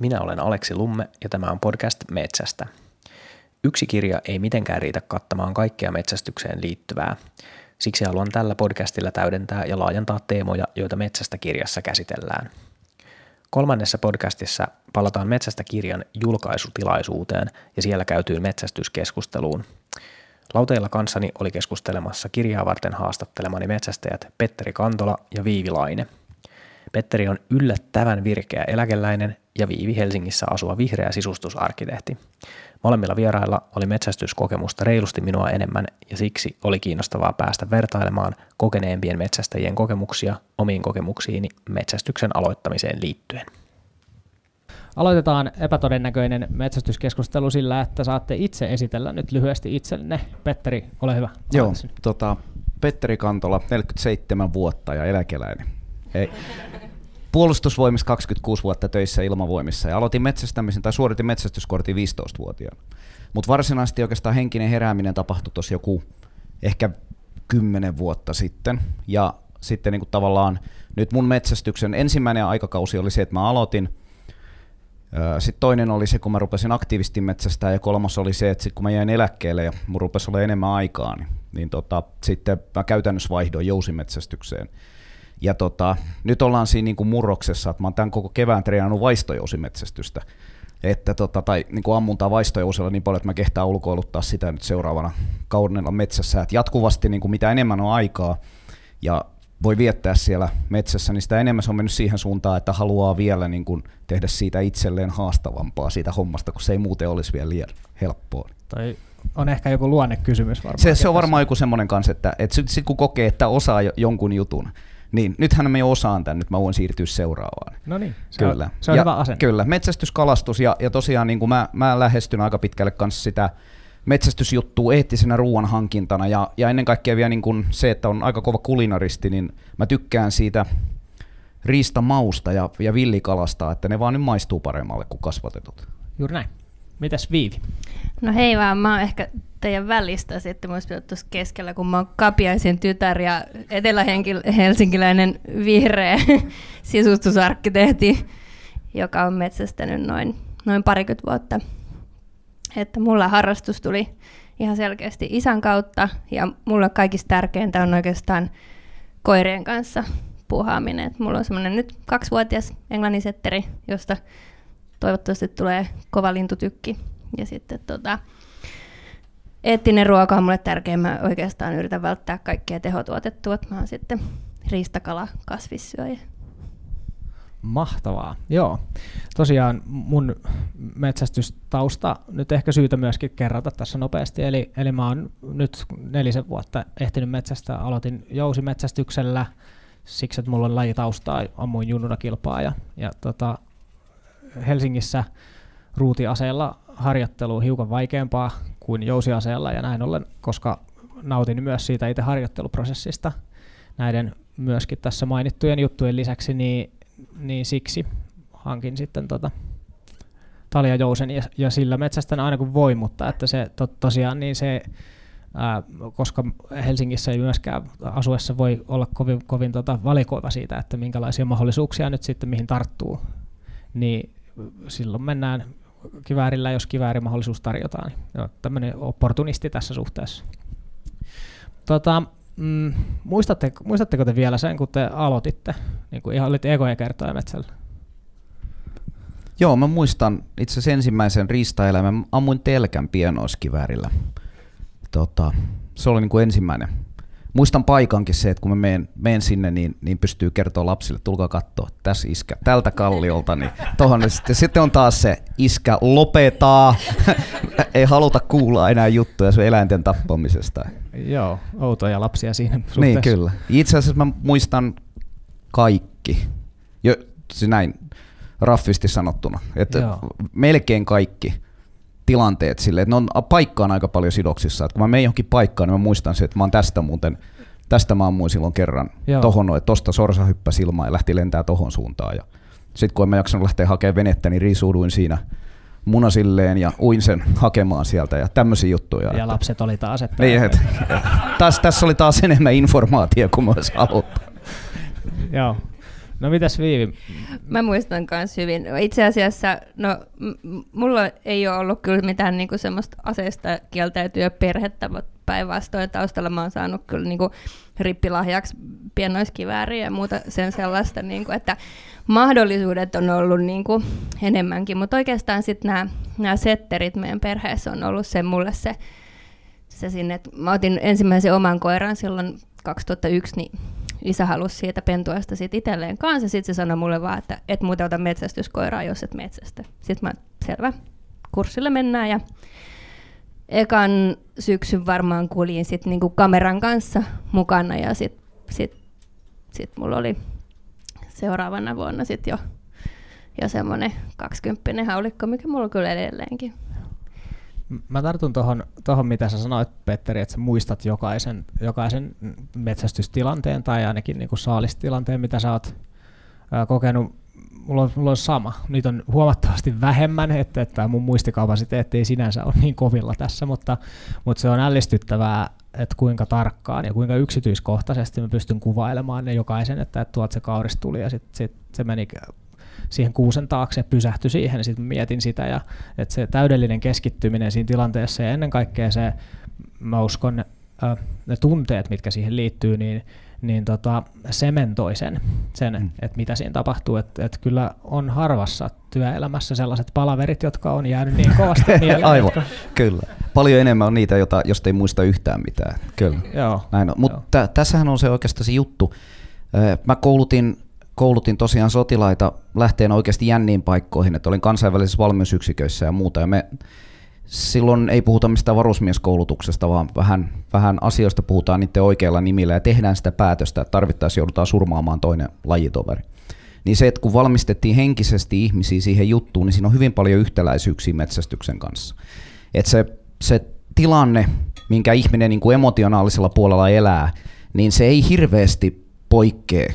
Minä olen Aleksi Lumme ja tämä on podcast Metsästä. Yksi kirja ei mitenkään riitä kattamaan kaikkea metsästykseen liittyvää. Siksi haluan tällä podcastilla täydentää ja laajentaa teemoja, joita Metsästä kirjassa käsitellään. Kolmannessa podcastissa palataan Metsästä kirjan julkaisutilaisuuteen ja siellä käytyyn metsästyskeskusteluun. Lauteilla kanssani oli keskustelemassa kirjaa varten haastattelemani metsästäjät Petteri Kantola ja Viivi Laine – Petteri on yllättävän virkeä eläkeläinen ja Viivi Helsingissä asuva vihreä sisustusarkkitehti. Molemmilla vierailla oli metsästyskokemusta reilusti minua enemmän ja siksi oli kiinnostavaa päästä vertailemaan kokeneempien metsästäjien kokemuksia omiin kokemuksiini metsästyksen aloittamiseen liittyen. Aloitetaan epätodennäköinen metsästyskeskustelu sillä, että saatte itse esitellä nyt lyhyesti itsenne. Petteri, ole hyvä. Joo, tota, Petteri Kantola, 47 vuotta ja eläkeläinen. Ei. Puolustusvoimissa 26 vuotta töissä ilmavoimissa ja aloitin metsästämisen tai suoritin metsästyskortin 15-vuotiaana. Mutta varsinaisesti oikeastaan henkinen herääminen tapahtui tuossa joku ehkä 10 vuotta sitten. Ja sitten niin tavallaan nyt mun metsästyksen ensimmäinen aikakausi oli se, että mä aloitin. Sitten toinen oli se, kun mä rupesin aktiivisesti metsästää ja kolmas oli se, että sit kun mä jäin eläkkeelle ja mun rupesi olla enemmän aikaa, niin, niin tota, sitten mä käytännössä vaihdoin jousimetsästykseen. Ja tota, nyt ollaan siinä niin kuin murroksessa, että mä oon tämän koko kevään treenannut vaistojousimetsästystä. Että tota, tai niin kuin ammuntaa vaistojousilla niin paljon, että mä kehtaan ulkoiluttaa sitä nyt seuraavana kaudella metsässä. Että jatkuvasti niin kuin mitä enemmän on aikaa ja voi viettää siellä metsässä, niin sitä enemmän se on mennyt siihen suuntaan, että haluaa vielä niin kuin tehdä siitä itselleen haastavampaa siitä hommasta, kun se ei muuten olisi vielä liian helppoa. Tai on ehkä joku luonnekysymys varmaan. Se, se on varmaan joku semmoinen kanssa, että, että sitten kun kokee, että osaa jonkun jutun, niin, nythän me jo osaan tämän, nyt mä voin siirtyä seuraavaan. No niin, se kyllä. on, se on ja, hyvä asenne. Kyllä, metsästyskalastus ja, ja tosiaan niin kuin mä, mä lähestyn aika pitkälle kanssa sitä metsästysjuttua eettisenä ruoan hankintana ja, ja ennen kaikkea vielä niin kuin se, että on aika kova kulinaristi, niin mä tykkään siitä riistamausta ja, ja villikalasta, että ne vaan nyt maistuu paremmalle kuin kasvatetut. Juuri näin. Mitäs Viivi? No hei vaan, mä oon ehkä teidän välistä sitten, mä tuossa keskellä, kun mä oon Kapiaisen tytär ja etelä-helsinkiläinen vihreä sisustusarkkitehti, joka on metsästänyt noin, noin parikymmentä vuotta. Että mulla harrastus tuli ihan selkeästi isän kautta ja mulla kaikista tärkeintä on oikeastaan koirien kanssa puhaaminen. Et mulla on semmoinen nyt kaksivuotias englannisetteri, josta toivottavasti tulee kova lintutykki. Ja sitten tota, eettinen ruoka on mulle tärkeä. Mä oikeastaan yritän välttää kaikkea tehotuotettua. Mä oon sitten riistakala kasvissyöjä. Mahtavaa, joo. Tosiaan mun metsästystausta nyt ehkä syytä myöskin kerrata tässä nopeasti. Eli, eli mä oon nyt nelisen vuotta ehtinyt metsästä. Aloitin jousimetsästyksellä siksi, että mulla on lajitaustaa, ammuin junnuna kilpaa ja, ja tota, Helsingissä ruutiaseella harjoittelu hiukan vaikeampaa kuin jousiaseella ja näin ollen, koska nautin myös siitä itse harjoitteluprosessista näiden myöskin tässä mainittujen juttujen lisäksi, niin, niin siksi hankin sitten tota talia jousen ja, ja sillä metsästän aina kun voi, mutta että se to, tosiaan niin se Ää, koska Helsingissä ei myöskään asuessa voi olla kovin, kovin tota valikoiva siitä, että minkälaisia mahdollisuuksia nyt sitten mihin tarttuu, niin silloin mennään kiväärillä, jos kiväärimahdollisuus tarjotaan. Niin tämmöinen opportunisti tässä suhteessa. Tota, mm, muistatte, muistatteko te vielä sen, kun te aloititte, niin kuin ihan olitte ekoja kertoja metsällä? Joo, mä muistan itse asiassa ensimmäisen riistaelämän. Ammuin telkän pienoiskiväärillä. Tota, se oli niin kuin ensimmäinen muistan paikankin se, että kun mä menen, menen sinne, niin, niin pystyy kertoa lapsille, tulkaa katsoa, tässä iskä, tältä kalliolta, niin tohon, sitten, sitten on taas se iskä, lopetaa, ei haluta kuulla enää juttuja sun eläinten tappamisesta. Joo, outoja lapsia siinä suhteessa. Niin, kyllä. Itse asiassa mä muistan kaikki, jo, se näin raffisti sanottuna, että Joo. melkein kaikki tilanteet silleen, että ne on paikkaan aika paljon sidoksissa. Että kun mä menen johonkin paikkaan, niin mä muistan se, että mä oon tästä muuten, tästä mä ammuin silloin kerran Joo. tohon, että tosta sorsa hyppäsi ilmaan ja lähti lentää tohon suuntaan. Ja sitten kun en mä jaksanut lähteä hakemaan venettä, niin riisuuduin siinä munasilleen ja uin sen hakemaan sieltä ja tämmöisiä juttuja. Ja että, lapset oli taas, että... Niin, että, tässä oli taas enemmän informaatiota kuin mä olisi Joo. No mitäs Viivi? Mä muistan myös hyvin. Itse asiassa, no mulla ei ole ollut kyllä mitään niinku semmoista aseista kieltäytyä perhettä, mutta päinvastoin taustalla mä oon saanut kyllä niinku rippilahjaksi pienoiskivääriä ja muuta sen sellaista, niinku, että mahdollisuudet on ollut niinku enemmänkin, mutta oikeastaan sitten nämä setterit meidän perheessä on ollut se mulle se, se sinne, että mä otin ensimmäisen oman koiran silloin 2001, niin isä halusi siitä pentuasta sit itselleen kanssa. Sitten se sanoi mulle vaan, että et muuten ota metsästyskoiraa, jos et metsästä. Sitten mä, selvä, kurssille mennään ja ekan syksyn varmaan kuljin sit niinku kameran kanssa mukana ja sitten sit, sit mulla oli seuraavana vuonna sit jo, jo semmoinen 20 haulikko, mikä mulla on kyllä edelleenkin. Mä tartun tuohon, tohon, mitä sä sanoit, Petteri, että sä muistat jokaisen, jokaisen metsästystilanteen tai ainakin niinku saalistilanteen, mitä sä oot ää, kokenut. Mulla on, mulla on sama. Niitä on huomattavasti vähemmän, että, että mun muistikapasiteetti ei sinänsä ole niin kovilla tässä, mutta, mutta se on ällistyttävää, että kuinka tarkkaan ja kuinka yksityiskohtaisesti mä pystyn kuvailemaan ne jokaisen, että, että tuolta se kauris tuli ja sitten sit se meni siihen kuusen taakse, pysähtyi siihen ja sitten mietin sitä ja että se täydellinen keskittyminen siinä tilanteessa ja ennen kaikkea se, mä uskon, ne tunteet, mitkä siihen liittyy, niin, niin tota, sementoi sen, sen mm. että mitä siinä tapahtuu. Että et kyllä on harvassa työelämässä sellaiset palaverit, jotka on jäänyt niin kovasti mieleen. Aivan, jotka... kyllä. Paljon enemmän on niitä, jota, josta ei muista yhtään mitään. Kyllä. Joo, Näin on. Mutta tässähän on se oikeastaan se juttu. Mä koulutin koulutin tosiaan sotilaita lähteen oikeasti jänniin paikkoihin, että olin kansainvälisissä valmiusyksiköissä ja muuta. Ja me silloin ei puhuta mistään varusmieskoulutuksesta, vaan vähän, vähän asioista puhutaan niiden oikeilla nimillä ja tehdään sitä päätöstä, että tarvittaessa joudutaan surmaamaan toinen lajitoveri. Niin se, että kun valmistettiin henkisesti ihmisiä siihen juttuun, niin siinä on hyvin paljon yhtäläisyyksiä metsästyksen kanssa. Että se, se tilanne, minkä ihminen niin kuin emotionaalisella puolella elää, niin se ei hirveästi poikkea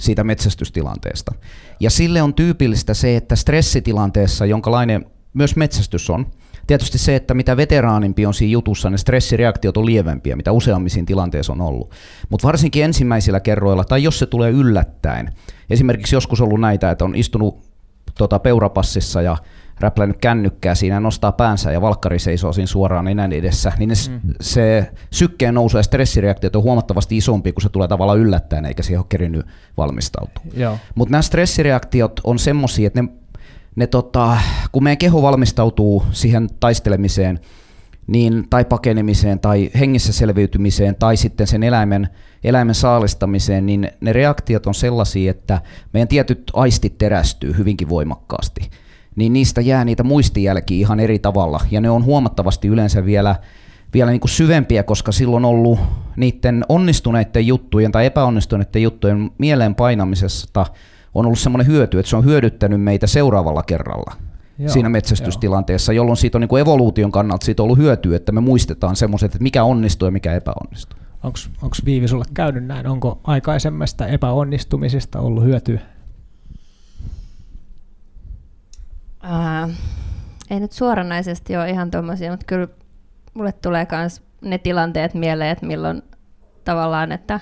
siitä metsästystilanteesta. Ja sille on tyypillistä se, että stressitilanteessa, jonkalainen myös metsästys on, tietysti se, että mitä veteraanimpi on siinä jutussa, ne stressireaktiot on lievempiä, mitä useammin siinä tilanteessa on ollut. Mutta varsinkin ensimmäisillä kerroilla, tai jos se tulee yllättäen, esimerkiksi joskus ollut näitä, että on istunut tota, peurapassissa ja räplännyt kännykkää siinä nostaa päänsä ja valkkari seisoo siinä suoraan nenän edessä, niin ne, mm. se sykkeen nousu ja stressireaktiot on huomattavasti isompi, kun se tulee tavallaan yllättäen, eikä siihen ole kerinyt valmistautua. Mutta nämä stressireaktiot on semmoisia, että ne, ne tota, kun meidän keho valmistautuu siihen taistelemiseen, niin, tai pakenemiseen tai hengissä selviytymiseen tai sitten sen eläimen, eläimen saalistamiseen, niin ne reaktiot on sellaisia, että meidän tietyt aistit terästyy hyvinkin voimakkaasti niin niistä jää niitä muistijälkiä ihan eri tavalla. Ja ne on huomattavasti yleensä vielä, vielä niin kuin syvempiä, koska silloin on ollut niiden onnistuneiden juttujen tai epäonnistuneiden juttujen mieleen painamisesta on ollut semmoinen hyöty, että se on hyödyttänyt meitä seuraavalla kerralla Joo, siinä metsästystilanteessa, jo. jolloin siitä on niin kuin evoluution kannalta siitä on ollut hyötyä, että me muistetaan semmoiset, että mikä onnistuu ja mikä epäonnistuu. Onko Viivi sulle käynyt näin? Onko aikaisemmasta epäonnistumisesta ollut hyötyä? Ää, ei nyt suoranaisesti ole ihan tuommoisia, mutta kyllä mulle tulee myös ne tilanteet mieleen, että milloin tavallaan, että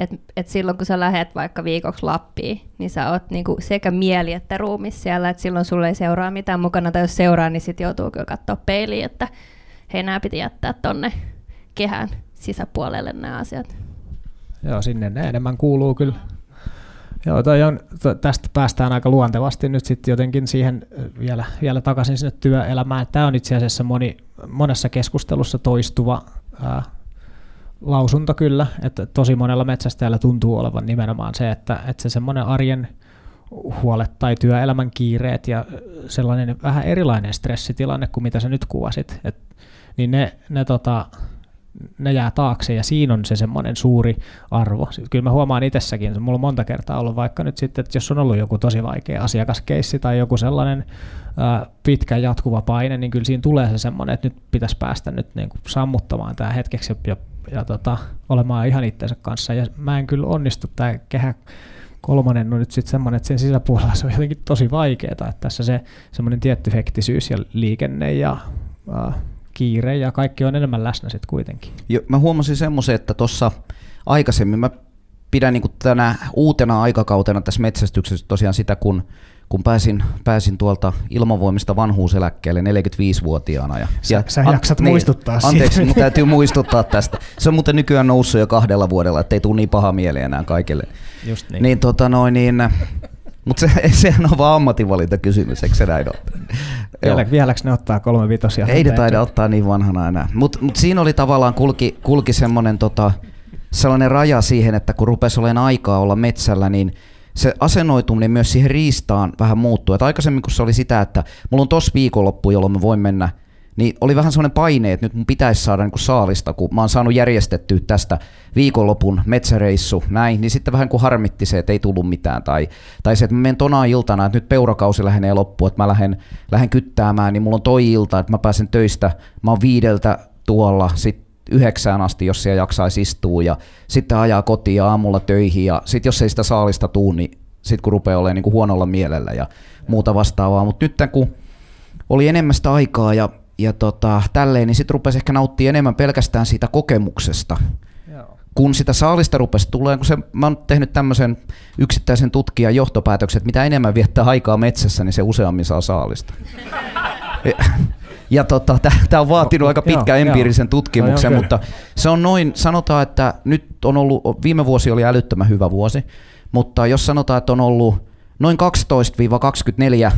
et, et silloin kun sä lähet vaikka viikoksi Lappiin, niin sä oot niinku sekä mieli että ruumis siellä, että silloin sulle ei seuraa mitään mukana, tai jos seuraa, niin sit joutuu kyllä katsoa peiliin, että hei, nämä piti jättää tonne kehän sisäpuolelle nämä asiat. Joo, sinne ne enemmän kuuluu kyllä. Joo, toi on, tästä päästään aika luontevasti nyt sitten jotenkin siihen vielä, vielä takaisin sinne työelämään. Tämä on itse asiassa moni, monessa keskustelussa toistuva ää, lausunto kyllä, että tosi monella metsästäjällä tuntuu olevan nimenomaan se, että, että se semmoinen arjen huolet tai työelämän kiireet ja sellainen vähän erilainen stressitilanne kuin mitä sä nyt kuvasit, et, niin ne, ne tota, ne jää taakse ja siinä on se semmoinen suuri arvo. Sitten kyllä mä huomaan itsessäkin, mulla on monta kertaa ollut vaikka nyt sitten, että jos on ollut joku tosi vaikea asiakaskeissi tai joku sellainen ää, pitkä jatkuva paine, niin kyllä siinä tulee se semmoinen, että nyt pitäisi päästä nyt niin kuin sammuttamaan tämä hetkeksi ja, ja tota, olemaan ihan itsensä kanssa. Ja mä en kyllä onnistu, tämä kehä kolmonen on nyt sitten semmoinen, että sen sisäpuolella se on jotenkin tosi vaikeaa, että tässä se semmoinen tietty hektisyys ja liikenne ja ää, kiire ja kaikki on enemmän läsnä sitten kuitenkin. Jo, mä huomasin semmoisen, että tuossa aikaisemmin mä pidän niin tänä uutena aikakautena tässä metsästyksessä tosiaan sitä, kun kun pääsin, pääsin tuolta ilmavoimista vanhuuseläkkeelle 45-vuotiaana. Ja, sä, ja, sä jaksat niin, muistuttaa Anteeksi, siitä. mutta täytyy muistuttaa tästä. Se on muuten nykyään noussut jo kahdella vuodella, ettei tule niin paha mieli enää kaikille. Just niin. niin, tota noin, niin mutta se, sehän on vaan ammatinvalinta kysymys, eikö se näin ole? Vielä, vieläkö ne ottaa kolme vitosia? Ei ne taida ottaa niin vanhana enää. Mutta mut siinä oli tavallaan kulki, kulki semmoinen tota, sellainen raja siihen, että kun rupesi olemaan aikaa olla metsällä, niin se asennoituminen myös siihen riistaan vähän muuttuu. Et aikaisemmin kun se oli sitä, että mulla on tos viikonloppu, jolloin mä voin mennä niin oli vähän sellainen paine, että nyt mun pitäisi saada niin kuin saalista, kun mä oon saanut järjestettyä tästä viikonlopun metsäreissu, näin, niin sitten vähän kuin harmitti se, että ei tullut mitään, tai, tai se, että mä menen tona iltana, että nyt peurakausi lähenee loppuun, että mä lähden, lähden kyttäämään, niin mulla on toi ilta, että mä pääsen töistä, mä oon viideltä tuolla, sitten yhdeksään asti, jos siellä jaksaisi istua, ja sitten ajaa kotiin ja aamulla töihin, ja sitten jos ei sitä saalista tuu, niin sitten kun rupeaa olemaan niin kuin huonolla mielellä ja muuta vastaavaa, mutta nyt kun oli enemmän sitä aikaa ja ja tota, tälleen, niin sitten rupesi ehkä nauttia enemmän pelkästään siitä kokemuksesta. Joo. Kun sitä saalista rupesi tulee, kun se, mä oon tehnyt tämmöisen yksittäisen tutkijan johtopäätöksen, että mitä enemmän viettää aikaa metsässä, niin se useammin saa saalista. ja, ja tota, tämä on vaatinut no, aika pitkän joo, empiirisen joo. tutkimuksen, no, mutta se on noin, sanotaan, että nyt on ollut, viime vuosi oli älyttömän hyvä vuosi, mutta jos sanotaan, että on ollut noin 12-24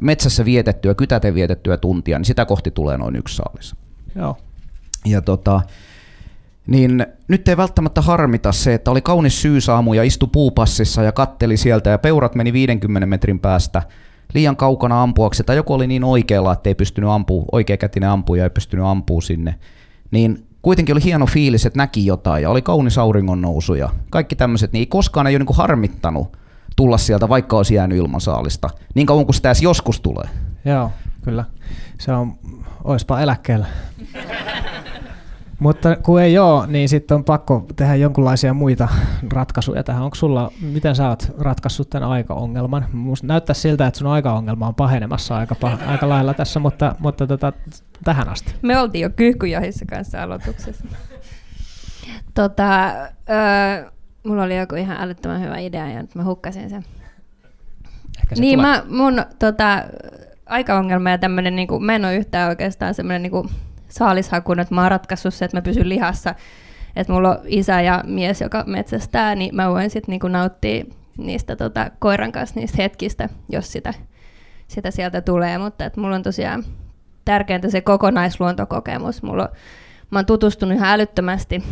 metsässä vietettyä, kytäten vietettyä tuntia, niin sitä kohti tulee noin yksi saalis. Joo. Ja tota, niin nyt ei välttämättä harmita se, että oli kaunis syysaamu ja istu puupassissa ja katteli sieltä ja peurat meni 50 metrin päästä liian kaukana ampuaksi, tai joku oli niin oikealla, että ei pystynyt ampua, oikeakätinen ampuja ei pystynyt ampua sinne. Niin kuitenkin oli hieno fiilis, että näki jotain ja oli kaunis auringon nousu ja kaikki tämmöiset, niin ei koskaan ei ole niin harmittanut tulla sieltä, vaikka olisi jäänyt ilman saalista. Niin kauan kuin sitä edes joskus tulee. Joo, kyllä. Se on, oispa eläkkeellä. Mutta kun ei ole, niin sitten on pakko tehdä jonkinlaisia muita ratkaisuja tähän. Onko sulla, miten sä oot ratkaissut tämän aikaongelman? Musta näyttää siltä, että sun aikaongelma on pahenemassa aika, pah- aika lailla tässä, mutta, mutta tota, tähän asti. Me oltiin jo kyyhkyjohissa kanssa aloituksessa. Tota, öö, mulla oli joku ihan älyttömän hyvä idea ja nyt mä hukkasin sen. se niin tulee. mä, mun tota, aikaongelma ja tämmönen, niinku, mä en ole yhtään oikeastaan semmoinen niinku, saalishakuun, että mä oon ratkaissut se, että mä pysyn lihassa. Että mulla on isä ja mies, joka metsästää, niin mä voin sitten niinku nauttia niistä tota, koiran kanssa niistä hetkistä, jos sitä, sitä sieltä tulee. Mutta et mulla on tosiaan tärkeintä se kokonaisluontokokemus. Mulla on, mä oon tutustunut ihan älyttömästi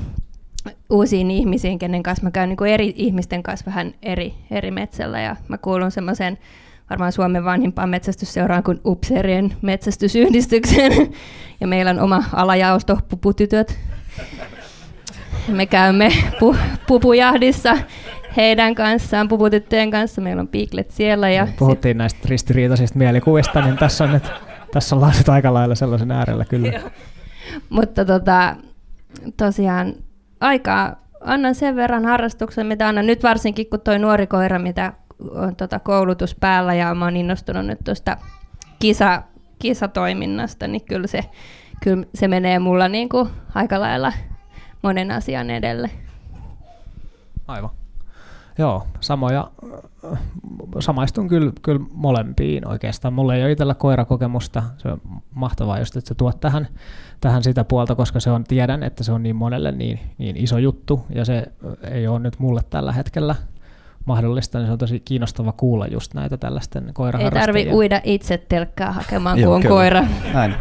uusiin ihmisiin, kenen kanssa mä käyn niin kuin eri ihmisten kanssa vähän eri, eri metsällä ja mä kuulun semmoiseen varmaan Suomen vanhimpaan metsästysseuraan kuin Upserien metsästysyhdistyksen. Ja meillä on oma alajaosto puputytöt. Me käymme pu- pupujahdissa heidän kanssaan, puputyttöjen kanssa. Meillä on piiklet siellä. Ja Puhuttiin sit... näistä ristiriitaisista mielikuvista, niin tässä on nyt tässä ollaan nyt aika lailla sellaisen äärellä kyllä. Mutta tota, tosiaan aikaa annan sen verran harrastuksen, mitä annan nyt varsinkin, kun toi nuori koira, mitä on tota koulutus päällä ja mä oon innostunut nyt tuosta kisa, kisatoiminnasta, niin kyllä se, kyllä se menee mulla niin kuin aika lailla monen asian edelle. Aivan. Joo, samoja, samaistun kyllä, kyllä molempiin oikeastaan. Mulla ei ole itsellä koirakokemusta. Se on mahtavaa just, että sä tuot tähän, tähän sitä puolta, koska se on, tiedän, että se on niin monelle niin, niin iso juttu, ja se ei ole nyt mulle tällä hetkellä mahdollista, niin se on tosi kiinnostava kuulla just näitä tällaisten koiraharrastajien. Ei tarvi uida itse telkkää hakemaan, kun on kyllä. koira. Näin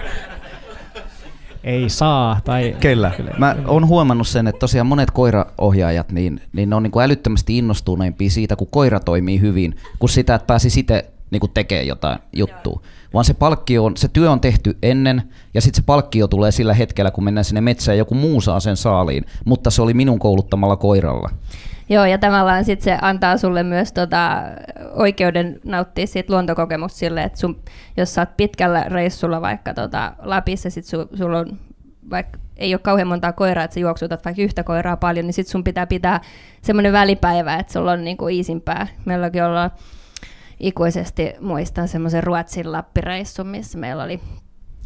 ei saa. Tai kyllä. kyllä. Mä oon huomannut sen, että tosiaan monet koiraohjaajat, niin, niin ne on niin kuin älyttömästi innostuneimpia siitä, kun koira toimii hyvin, kuin sitä, että pääsi sitten niin kuin tekee jotain juttua. Vaan se palkkio on, se työ on tehty ennen, ja sitten se palkkio tulee sillä hetkellä, kun mennään sinne metsään ja joku muu saa sen saaliin, mutta se oli minun kouluttamalla koiralla. Joo, ja tavallaan sit se antaa sulle myös tota, oikeuden nauttia siitä luontokokemusta sille, että sun, jos sä oot pitkällä reissulla vaikka tota, Lapissa, sit su, sulla on vaikka ei ole kauhean montaa koiraa, että sä juoksutat vaikka yhtä koiraa paljon, niin sit sun pitää pitää semmoinen välipäivä, että sulla on niinku iisimpää. Meilläkin ollaan ikuisesti, muistan semmoisen Ruotsin lappireissun, missä meillä oli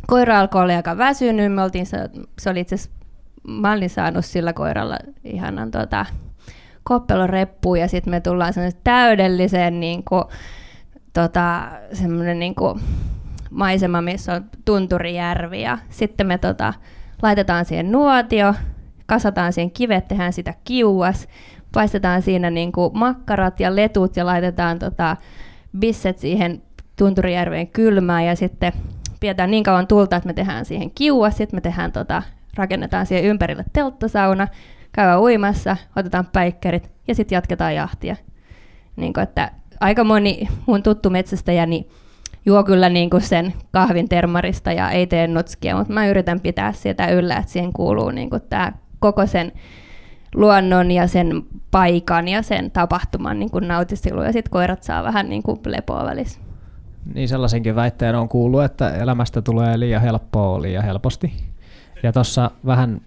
koira alkoi olla aika väsynyt, me oltiin, se, se oli itse asiassa, mä olin saanut sillä koiralla ihanan tota, koppeloreppuun ja sitten me tullaan täydelliseen niin kuin, tota, semmoinen niin kuin, maisema, missä on tunturijärvi ja sitten me tota, laitetaan siihen nuotio, kasataan siihen kivet, tehdään sitä kiuas, paistetaan siinä niin kuin makkarat ja letut ja laitetaan tota, bisset siihen Tunturijärveen kylmään ja sitten pidetään niin kauan tulta, että me tehdään siihen kiuas, sitten me tehdään tota, rakennetaan siihen ympärille telttasauna, käydään uimassa, otetaan päikkerit ja sitten jatketaan jahtia. Niin kuin, että aika moni mun tuttu metsästäjä niin juo kyllä niin kuin sen kahvin termarista ja ei tee nutskia, mutta mä yritän pitää sitä yllä, että siihen kuuluu niin kuin tämä koko sen luonnon ja sen paikan ja sen tapahtuman niin kuin nautiskelu ja sitten koirat saa vähän niin kuin lepoa välissä. Niin sellaisenkin väitteen on kuullut, että elämästä tulee liian helppoa liian helposti. Ja tuossa vähän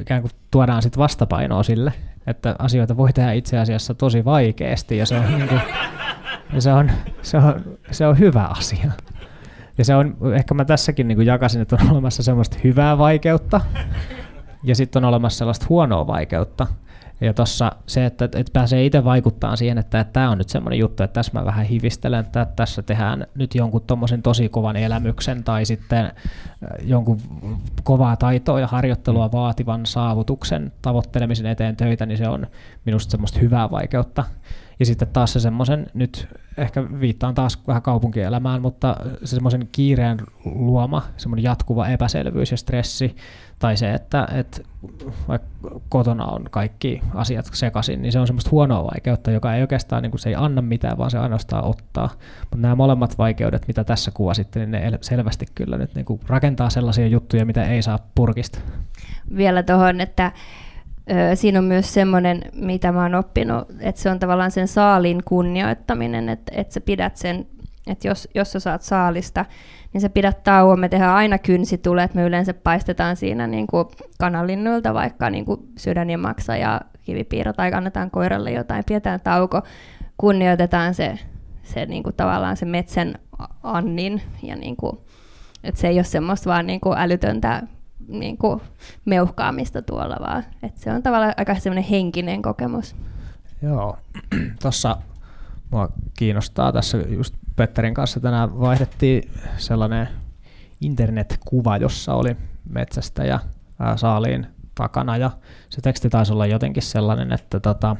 ikään kuin tuodaan sit vastapainoa sille, että asioita voi tehdä itse asiassa tosi vaikeasti ja se on, niin kuin, ja se on, se on, se on hyvä asia. Ja se on, ehkä mä tässäkin niin kuin jakasin, että on olemassa semmoista hyvää vaikeutta ja sitten on olemassa sellaista huonoa vaikeutta. Ja tuossa se, että, että pääsee itse vaikuttaa siihen, että tämä on nyt semmoinen juttu, että tässä mä vähän hivistelen, että tässä tehdään nyt jonkun tommosen tosi kovan elämyksen tai sitten äh, jonkun kovaa taitoa ja harjoittelua vaativan saavutuksen tavoittelemisen eteen töitä, niin se on minusta semmoista hyvää vaikeutta. Ja sitten taas se semmoisen, nyt ehkä viittaan taas vähän kaupunkielämään, mutta se semmoisen kiireen luoma, semmoinen jatkuva epäselvyys ja stressi, tai se, että, että vaikka kotona on kaikki asiat sekaisin, niin se on semmoista huonoa vaikeutta, joka ei oikeastaan niin kuin se ei anna mitään, vaan se ainoastaan ottaa. Mutta nämä molemmat vaikeudet, mitä tässä kuvasitte, niin ne selvästi kyllä nyt niin kuin rakentaa sellaisia juttuja, mitä ei saa purkista. Vielä tuohon, että siinä on myös semmoinen, mitä mä oon oppinut, että se on tavallaan sen saalin kunnioittaminen, että, että sä pidät sen, että jos, jos sä saat saalista, niin sä pidät tauon. Me tehdään aina kynsitulet, me yleensä paistetaan siinä niin kuin kanalinnuilta vaikka niin kuin sydän ja maksa ja kivipiirro tai annetaan koiralle jotain, pidetään tauko, kunnioitetaan se, se niin kuin tavallaan se metsän annin ja niin kuin, että se ei ole semmoista vaan niin kuin älytöntä niin kuin meuhkaamista tuolla, vaan että se on tavallaan aika semmoinen henkinen kokemus. Joo, tuossa mua kiinnostaa tässä just Petterin kanssa tänään vaihdettiin sellainen internetkuva, jossa oli metsästä ja saaliin takana ja se teksti taisi olla jotenkin sellainen, että tota,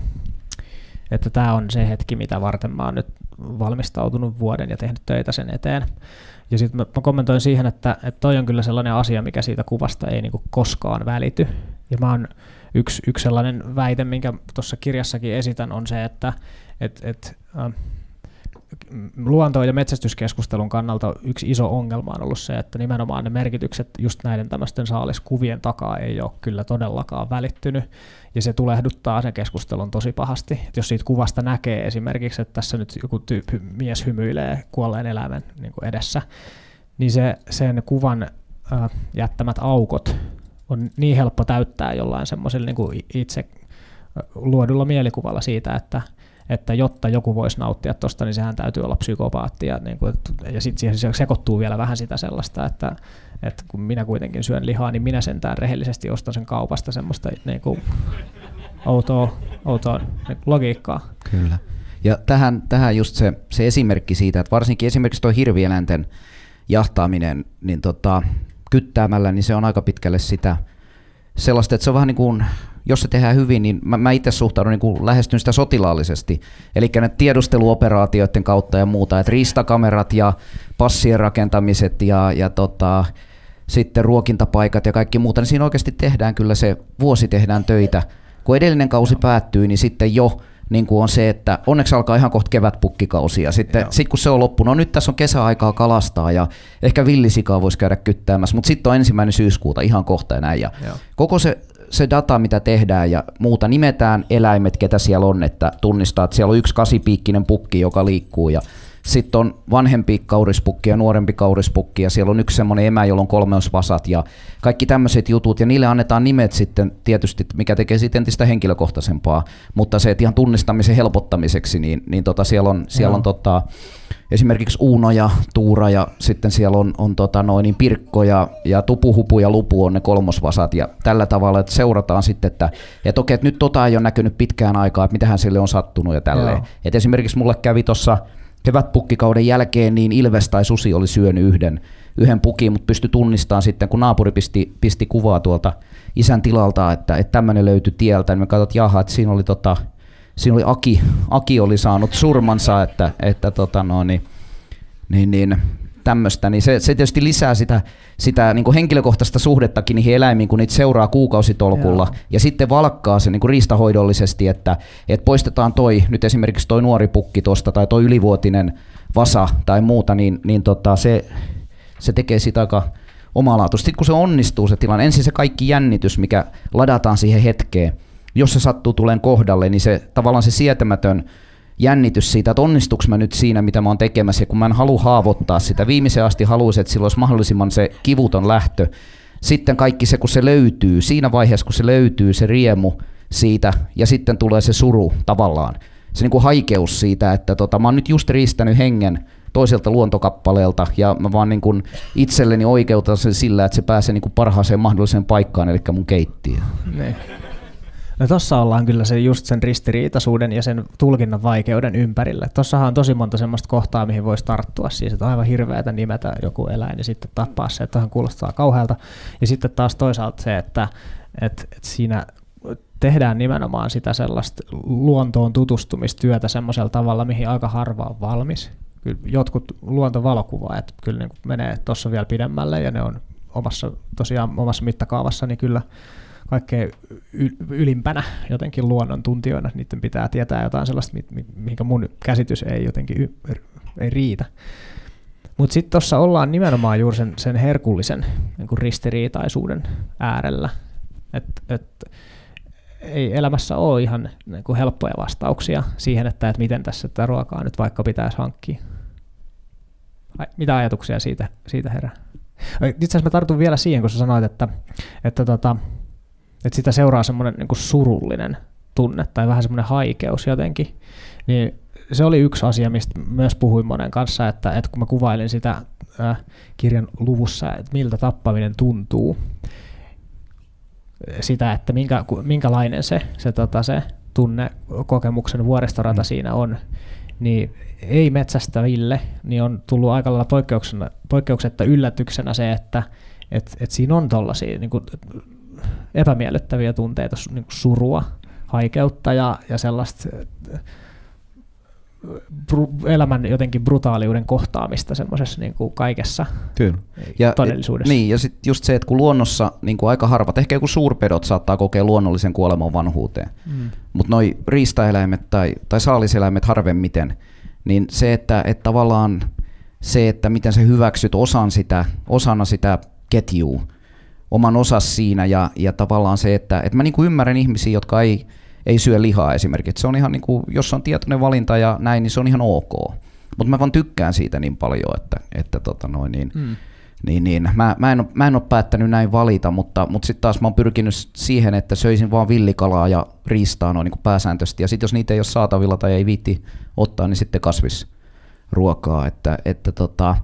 että tämä on se hetki, mitä varten mä oon nyt valmistautunut vuoden ja tehnyt töitä sen eteen. Ja sitten mä, mä kommentoin siihen, että, että toi on kyllä sellainen asia, mikä siitä kuvasta ei niinku koskaan välity. Ja mä oon yksi, yksi sellainen väite, minkä tuossa kirjassakin esitän, on se, että et, et, äh, luonto- ja metsästyskeskustelun kannalta yksi iso ongelma on ollut se, että nimenomaan ne merkitykset just näiden tämmöisten saaliskuvien takaa ei ole kyllä todellakaan välittynyt, ja se tulehduttaa sen keskustelun tosi pahasti. Et jos siitä kuvasta näkee esimerkiksi, että tässä nyt joku tyyppi, mies hymyilee kuolleen eläimen niin kuin edessä, niin se, sen kuvan äh, jättämät aukot on niin helppo täyttää jollain semmoisella niin itse luodulla mielikuvalla siitä, että että jotta joku voisi nauttia tuosta, niin sehän täytyy olla psykopaatti. Ja, niin kuin, ja sitten siihen sekoittuu vielä vähän sitä sellaista, että, että kun minä kuitenkin syön lihaa, niin minä sentään rehellisesti ostan sen kaupasta semmoista niin kuin, outoa, outoa niin logiikkaa. Kyllä. Ja tähän, tähän just se, se esimerkki siitä, että varsinkin esimerkiksi tuo hirvieläinten jahtaaminen niin tota, kyttäämällä, niin se on aika pitkälle sitä sellaista, että se on vähän niin kuin jos se tehdään hyvin, niin mä, mä itse suhtaudun niin kuin lähestyn sitä sotilaallisesti. Eli ne tiedusteluoperaatioiden kautta ja muuta, että riistakamerat ja passien rakentamiset ja, ja tota, sitten ruokintapaikat ja kaikki muuta, niin siinä oikeasti tehdään kyllä se vuosi tehdään töitä. Kun edellinen kausi päättyy, niin sitten jo niin kuin on se, että onneksi alkaa ihan kohta kevätpukkikausi ja sitten sit kun se on loppu, no nyt tässä on kesäaikaa kalastaa ja ehkä villisikaa voisi käydä kyttäämässä, mutta sitten on ensimmäinen syyskuuta ihan kohta ja näin. Ja koko se se data, mitä tehdään ja muuta, nimetään eläimet, ketä siellä on, että tunnistaa, että siellä on yksi kasipiikkinen pukki, joka liikkuu ja sitten on vanhempi kaurispukki ja nuorempi kaurispukki ja siellä on yksi semmoinen emä, jolla on kolmeosvasat ja kaikki tämmöiset jutut ja niille annetaan nimet sitten tietysti, mikä tekee sitten entistä henkilökohtaisempaa, mutta se, että ihan tunnistamisen helpottamiseksi, niin, niin tota siellä on, siellä on tota, esimerkiksi Uuno ja Tuura ja sitten siellä on, on tota noin, niin Pirkko ja, ja Tupuhupu ja Lupu on ne kolmosvasat. Ja tällä tavalla, että seurataan sitten, että, että okei, että nyt tota ei ole näkynyt pitkään aikaa, että mitähän sille on sattunut ja tälleen. Et esimerkiksi mulle kävi tuossa kevätpukkikauden jälkeen, niin Ilves tai Susi oli syönyt yhden, yhden pukin, mutta pystyi tunnistamaan sitten, kun naapuri pisti, pisti kuvaa tuolta isän tilalta, että, että tämmöinen löytyi tieltä, niin me katsoit, jaha, että siinä oli tota, siinä oli Aki, Aki oli saanut surmansa, että, että tota no, niin, niin, niin tämmöistä, niin se, se tietysti lisää sitä, sitä niin kuin henkilökohtaista suhdettakin niihin eläimiin, kun niitä seuraa kuukausitolkulla, Joo. ja sitten valkkaa se niin kuin riistahoidollisesti, että, että poistetaan toi, nyt esimerkiksi toi nuori pukki tuosta, tai toi ylivuotinen vasa tai muuta, niin, niin tota, se, se tekee sitä aika omalaatuista. Sitten kun se onnistuu se tilanne, ensin se kaikki jännitys, mikä ladataan siihen hetkeen, jos se sattuu tuleen kohdalle, niin se tavallaan se sietämätön jännitys siitä, että onnistuuko mä nyt siinä, mitä mä oon tekemässä, kun mä en halua haavoittaa sitä, viimeiseen asti haluaisin, että sillä olisi mahdollisimman se kivuton lähtö, sitten kaikki se, kun se löytyy, siinä vaiheessa, kun se löytyy, se riemu siitä, ja sitten tulee se suru tavallaan, se niin kuin haikeus siitä, että tota, mä oon nyt just riistänyt hengen toiselta luontokappaleelta, ja mä vaan niin kuin itselleni oikeutan sen sillä, että se pääsee niin kuin parhaaseen mahdolliseen paikkaan, eli mun keittiöön. Ne. No tossa ollaan kyllä se just sen ristiriitaisuuden ja sen tulkinnan vaikeuden ympärillä. Tossahan on tosi monta semmoista kohtaa, mihin voisi tarttua. Siis että on aivan hirveätä nimetä joku eläin ja sitten tappaa se, että kuulostaa kauhealta. Ja sitten taas toisaalta se, että, että, että siinä tehdään nimenomaan sitä sellaista luontoon tutustumistyötä semmoisella tavalla, mihin aika harva on valmis. Kyllä jotkut luontovalokuvaajat kyllä niin menee tuossa vielä pidemmälle ja ne on omassa, tosiaan omassa mittakaavassa, niin kyllä kaikkein ylimpänä jotenkin luonnontuntijoina, niiden pitää tietää jotain sellaista, mihinkä mun käsitys ei jotenkin y- ei riitä. Mutta sitten tuossa ollaan nimenomaan juuri sen, sen herkullisen niin ristiriitaisuuden äärellä. Että et, ei elämässä ole ihan niin kuin helppoja vastauksia siihen, että, että miten tässä tätä ruokaa nyt vaikka pitäisi hankkia. Ai, mitä ajatuksia siitä, siitä herää? Itse asiassa mä tartun vielä siihen, kun sä sanoit, että, että tota, että sitä seuraa semmoinen niin kuin surullinen tunne tai vähän semmoinen haikeus jotenkin, niin se oli yksi asia, mistä myös puhuin monen kanssa, että, että kun mä kuvailin sitä äh, kirjan luvussa, että miltä tappaminen tuntuu, sitä, että minkä, minkälainen se, se, tota, se tunne kokemuksen vuoristorata mm. siinä on, niin ei metsästäville, niin on tullut aika lailla poikkeuksetta yllätyksenä se, että et, et siinä on tuollaisia niin epämiellyttäviä tunteita, niin kuin surua, haikeutta ja, ja sellaista elämän jotenkin brutaaliuden kohtaamista semmoisessa niin kuin kaikessa Kyllä. Ja, todellisuudessa. niin, ja sitten just se, että kun luonnossa niin kuin aika harvat, ehkä joku suurpedot saattaa kokea luonnollisen kuoleman vanhuuteen, mm. mutta noi riistaeläimet tai, tai saaliseläimet harvemmiten, niin se, että, että tavallaan se, että miten sä hyväksyt osan sitä, osana sitä ketjua, oman osas siinä ja, ja tavallaan se, että, että mä niin kuin ymmärrän ihmisiä, jotka ei, ei syö lihaa esimerkiksi. Se on ihan niin kuin, jos on tietoinen valinta ja näin, niin se on ihan ok. Mutta mä vaan tykkään siitä niin paljon, että, että tota noin, niin, mm. niin, niin, mä, mä, en mä en ole päättänyt näin valita, mutta, mutta sitten taas mä oon pyrkinyt siihen, että söisin vaan villikalaa ja riistaa noin niin pääsääntöisesti. Ja sitten jos niitä ei ole saatavilla tai ei viitti ottaa, niin sitten kasvisruokaa. Että, että tota,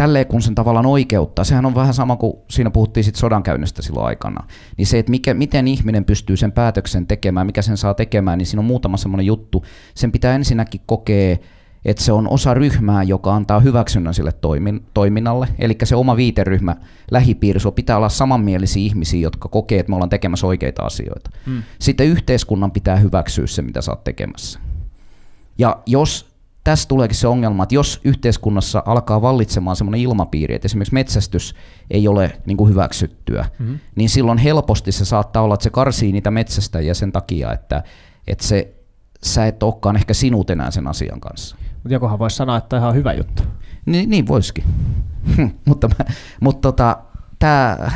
tälleen kun sen tavallaan oikeuttaa, sehän on vähän sama kuin siinä puhuttiin sit sodankäynnistä silloin aikana, niin se, että mikä, miten ihminen pystyy sen päätöksen tekemään, mikä sen saa tekemään, niin siinä on muutama semmoinen juttu. Sen pitää ensinnäkin kokea, että se on osa ryhmää, joka antaa hyväksynnän sille toimin, toiminnalle. Eli se oma viiteryhmä, lähipiiri, pitää olla samanmielisiä ihmisiä, jotka kokee, että me ollaan tekemässä oikeita asioita. Hmm. Sitten yhteiskunnan pitää hyväksyä se, mitä sä oot tekemässä. Ja jos tässä tuleekin se ongelma, että jos yhteiskunnassa alkaa vallitsemaan sellainen ilmapiiri, että esimerkiksi metsästys ei ole niin kuin hyväksyttyä, mm-hmm. niin silloin helposti se saattaa olla, että se karsii niitä metsästäjiä sen takia, että, että se, sä et olekaan ehkä sinut enää sen asian kanssa. Mutta jokohan voisi sanoa, että ihan hyvä juttu. Niin, niin voisikin. mutta mutta tota, tämä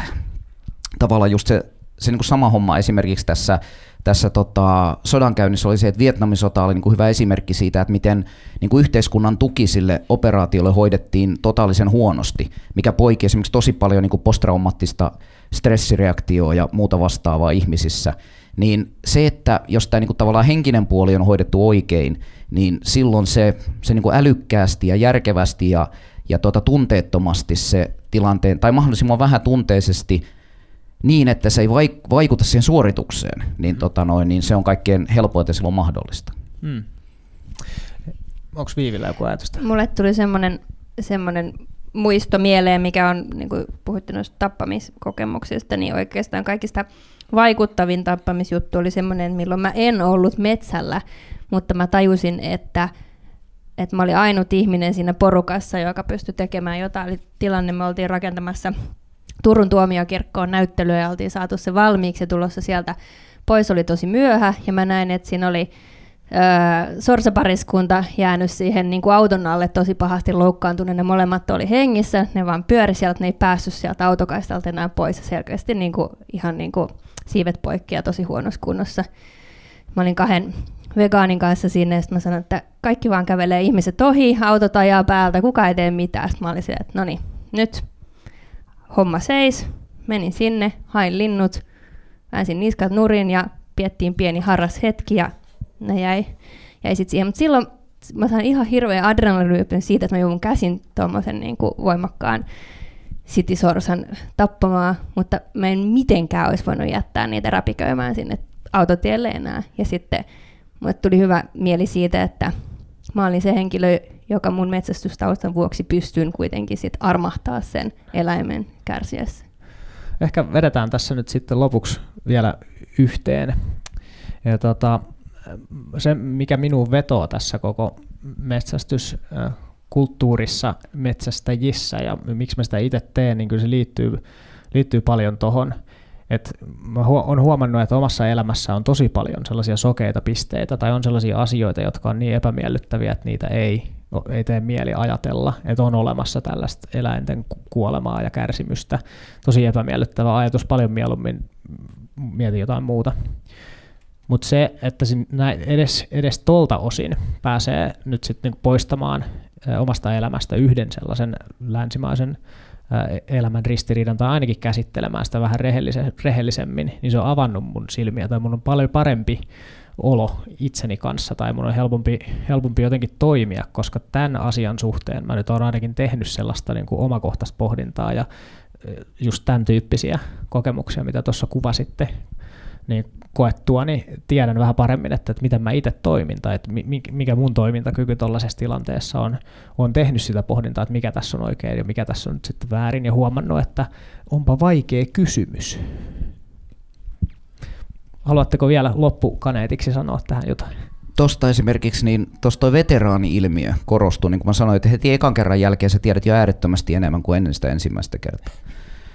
tavallaan just se, se niin kuin sama homma esimerkiksi tässä tässä tota, sodankäynnissä oli se, että Vietnamin sota oli niin kuin hyvä esimerkki siitä, että miten niin kuin yhteiskunnan tuki sille operaatiolle hoidettiin totaalisen huonosti, mikä poiki esimerkiksi tosi paljon niin kuin posttraumaattista stressireaktioa ja muuta vastaavaa ihmisissä. niin se, että jos tämä niin tavallaan henkinen puoli on hoidettu oikein, niin silloin se, se niin kuin älykkäästi ja järkevästi ja, ja tuota, tunteettomasti se tilanteen, tai mahdollisimman vähän tunteisesti niin, että se ei vaikuta siihen suoritukseen, niin, tota noin, niin se on kaikkein helpointa silloin mahdollista. Hmm. Onko Viivillä joku ajatusta? Mulle tuli semmoinen semmoinen muisto mieleen, mikä on, niin kuin puhutte noista tappamiskokemuksista, niin oikeastaan kaikista vaikuttavin tappamisjuttu oli semmoinen, milloin mä en ollut metsällä, mutta mä tajusin, että, että mä olin ainut ihminen siinä porukassa, joka pystyi tekemään jotain. Eli tilanne, me oltiin rakentamassa Turun tuomiokirkkoon näyttelyä ja oltiin saatu se valmiiksi ja tulossa sieltä pois oli tosi myöhä ja mä näin, että siinä oli öö, sorsapariskunta jäänyt siihen niin kuin auton alle tosi pahasti loukkaantuneet. Ne molemmat oli hengissä, ne vaan pyöri sieltä, ne ei päässyt sieltä autokaistalta enää pois. Ja selkeästi niin kuin, ihan niin kuin siivet poikki ja tosi huonossa kunnossa. Mä olin kahden vegaanin kanssa sinne, ja mä sanoin, että kaikki vaan kävelee ihmiset ohi, autot ajaa päältä, kuka ei tee mitään. Sitten mä olin silleen, että no niin, nyt homma seis, menin sinne, hain linnut, väänsin niskat nurin ja piettiin pieni harras hetki ja ne jäi, jäi sit siihen. Mutta silloin mä sain ihan hirveä adrenaliiniryöpyn siitä, että mä joudun käsin tuommoisen niin voimakkaan sitisorsan tappamaan, mutta mä en mitenkään olisi voinut jättää niitä räpiköimään sinne autotielle enää. Ja sitten mulle tuli hyvä mieli siitä, että mä olin se henkilö, joka mun metsästystaustan vuoksi pystyn kuitenkin sit armahtaa sen eläimen kärsiessä. Ehkä vedetään tässä nyt sitten lopuksi vielä yhteen. Ja tota, se, mikä minun vetoo tässä koko metsästyskulttuurissa, metsästäjissä ja miksi mä sitä itse teen, niin kyllä se liittyy, liittyy paljon tuohon. Et mä olen huomannut, että omassa elämässä on tosi paljon sellaisia sokeita pisteitä tai on sellaisia asioita, jotka on niin epämiellyttäviä, että niitä ei, ei tee mieli ajatella, että on olemassa tällaista eläinten kuolemaa ja kärsimystä. Tosi epämiellyttävä ajatus, paljon mieluummin mietin jotain muuta. Mutta se, että edes, edes tolta osin pääsee nyt sitten niinku poistamaan omasta elämästä yhden sellaisen länsimaisen elämän ristiriidan tai ainakin käsittelemään sitä vähän rehellisemmin, niin se on avannut mun silmiä tai mun on paljon parempi olo itseni kanssa tai mun on helpompi, helpompi jotenkin toimia, koska tämän asian suhteen mä nyt olen ainakin tehnyt sellaista niin kuin omakohtaista pohdintaa ja just tämän tyyppisiä kokemuksia, mitä tuossa kuvasitte, niin koettua, niin tiedän vähän paremmin, että, että miten mä itse toimin tai että mikä mun toimintakyky tuollaisessa tilanteessa on. on tehnyt sitä pohdintaa, että mikä tässä on oikein ja mikä tässä on nyt sitten väärin ja huomannut, että onpa vaikea kysymys. Haluatteko vielä loppukaneetiksi sanoa tähän jotain? Tuosta esimerkiksi, niin tuosta toi veteraani-ilmiö korostuu, niin kuin mä sanoin, että heti ekan kerran jälkeen sä tiedät jo äärettömästi enemmän kuin ennen sitä ensimmäistä kertaa.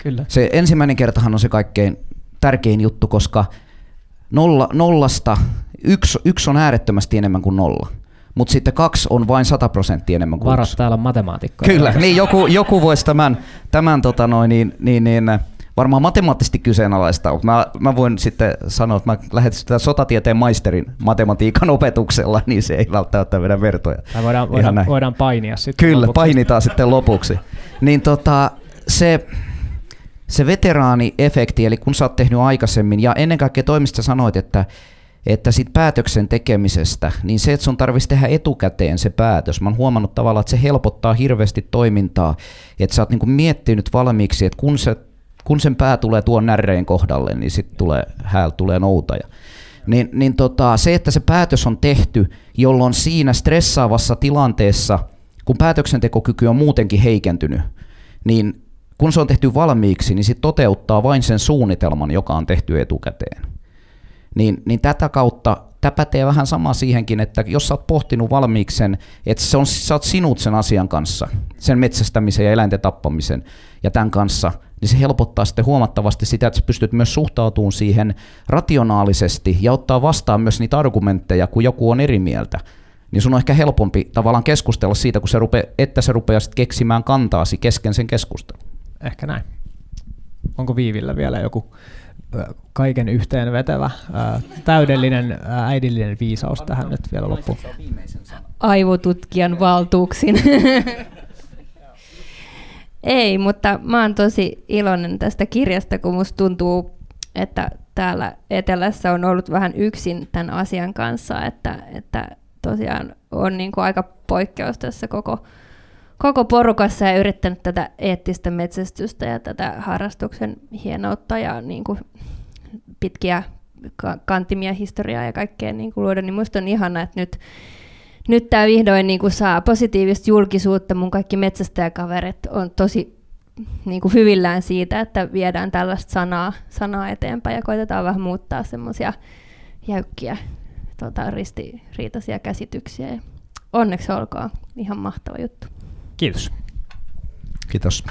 Kyllä. Se ensimmäinen kertahan on se kaikkein tärkein juttu, koska nolla, nollasta yksi, yksi on äärettömästi enemmän kuin nolla. Mutta sitten kaksi on vain 100 prosenttia enemmän kuin Varat yksi. täällä on matemaatikko. Kyllä, niin joku, joku voisi tämän, tämän tota noin, niin, niin, niin, varmaan matemaattisesti kyseenalaista, mutta mä, mä voin sitten sanoa, että mä lähetän sitä sotatieteen maisterin matematiikan opetuksella, niin se ei välttämättä vedä vertoja. Tai voidaan, voidaan, voidaan painia sitten Kyllä, lopuksi. painitaan sitten lopuksi. Niin tota, se, se veteraaniefekti, eli kun sä oot tehnyt aikaisemmin, ja ennen kaikkea toimista sanoit, että, että sit päätöksen tekemisestä, niin se, että sun tarvitsisi tehdä etukäteen se päätös, mä oon huomannut tavallaan, että se helpottaa hirveästi toimintaa, että sä oot niinku miettinyt valmiiksi, että kun, se, kun sen pää tulee tuon närreen kohdalle, niin sitten tulee, hääl tulee noutaja. Niin, niin tota, se, että se päätös on tehty, jolloin siinä stressaavassa tilanteessa, kun päätöksentekokyky on muutenkin heikentynyt, niin kun se on tehty valmiiksi, niin se toteuttaa vain sen suunnitelman, joka on tehty etukäteen. Niin, niin tätä kautta tämä pätee vähän sama siihenkin, että jos sä oot pohtinut valmiiksi sen, että se on, sä oot sinut sen asian kanssa, sen metsästämisen ja eläinten tappamisen ja tämän kanssa, niin se helpottaa sitten huomattavasti sitä, että sä pystyt myös suhtautumaan siihen rationaalisesti ja ottaa vastaan myös niitä argumentteja, kun joku on eri mieltä. Niin sun on ehkä helpompi tavallaan keskustella siitä, kun se rupe, että se rupeaa keksimään kantaasi kesken sen keskustelun. Ehkä näin. Onko Viivillä vielä joku kaiken yhteen vetävä, täydellinen äidillinen viisaus tähän nyt vielä loppuun? Aivotutkijan valtuuksin. Ei, mutta mä oon tosi iloinen tästä kirjasta, kun musta tuntuu, että täällä etelässä on ollut vähän yksin tämän asian kanssa, että, että tosiaan on niin kuin aika poikkeus tässä koko, koko porukassa ja yrittänyt tätä eettistä metsästystä ja tätä harrastuksen hienoutta ja niin kuin pitkiä kantimia historiaa ja kaikkea niin kuin luoda, niin musta on ihana, että nyt, nyt tämä vihdoin niin kuin saa positiivista julkisuutta. Mun kaikki metsästäjäkaverit on tosi niin kuin hyvillään siitä, että viedään tällaista sanaa, sanaa eteenpäin ja koitetaan vähän muuttaa semmoisia jäykkiä tota, ristiriitaisia käsityksiä. Onneksi olkoon ihan mahtava juttu. Kiitos. Kiitos.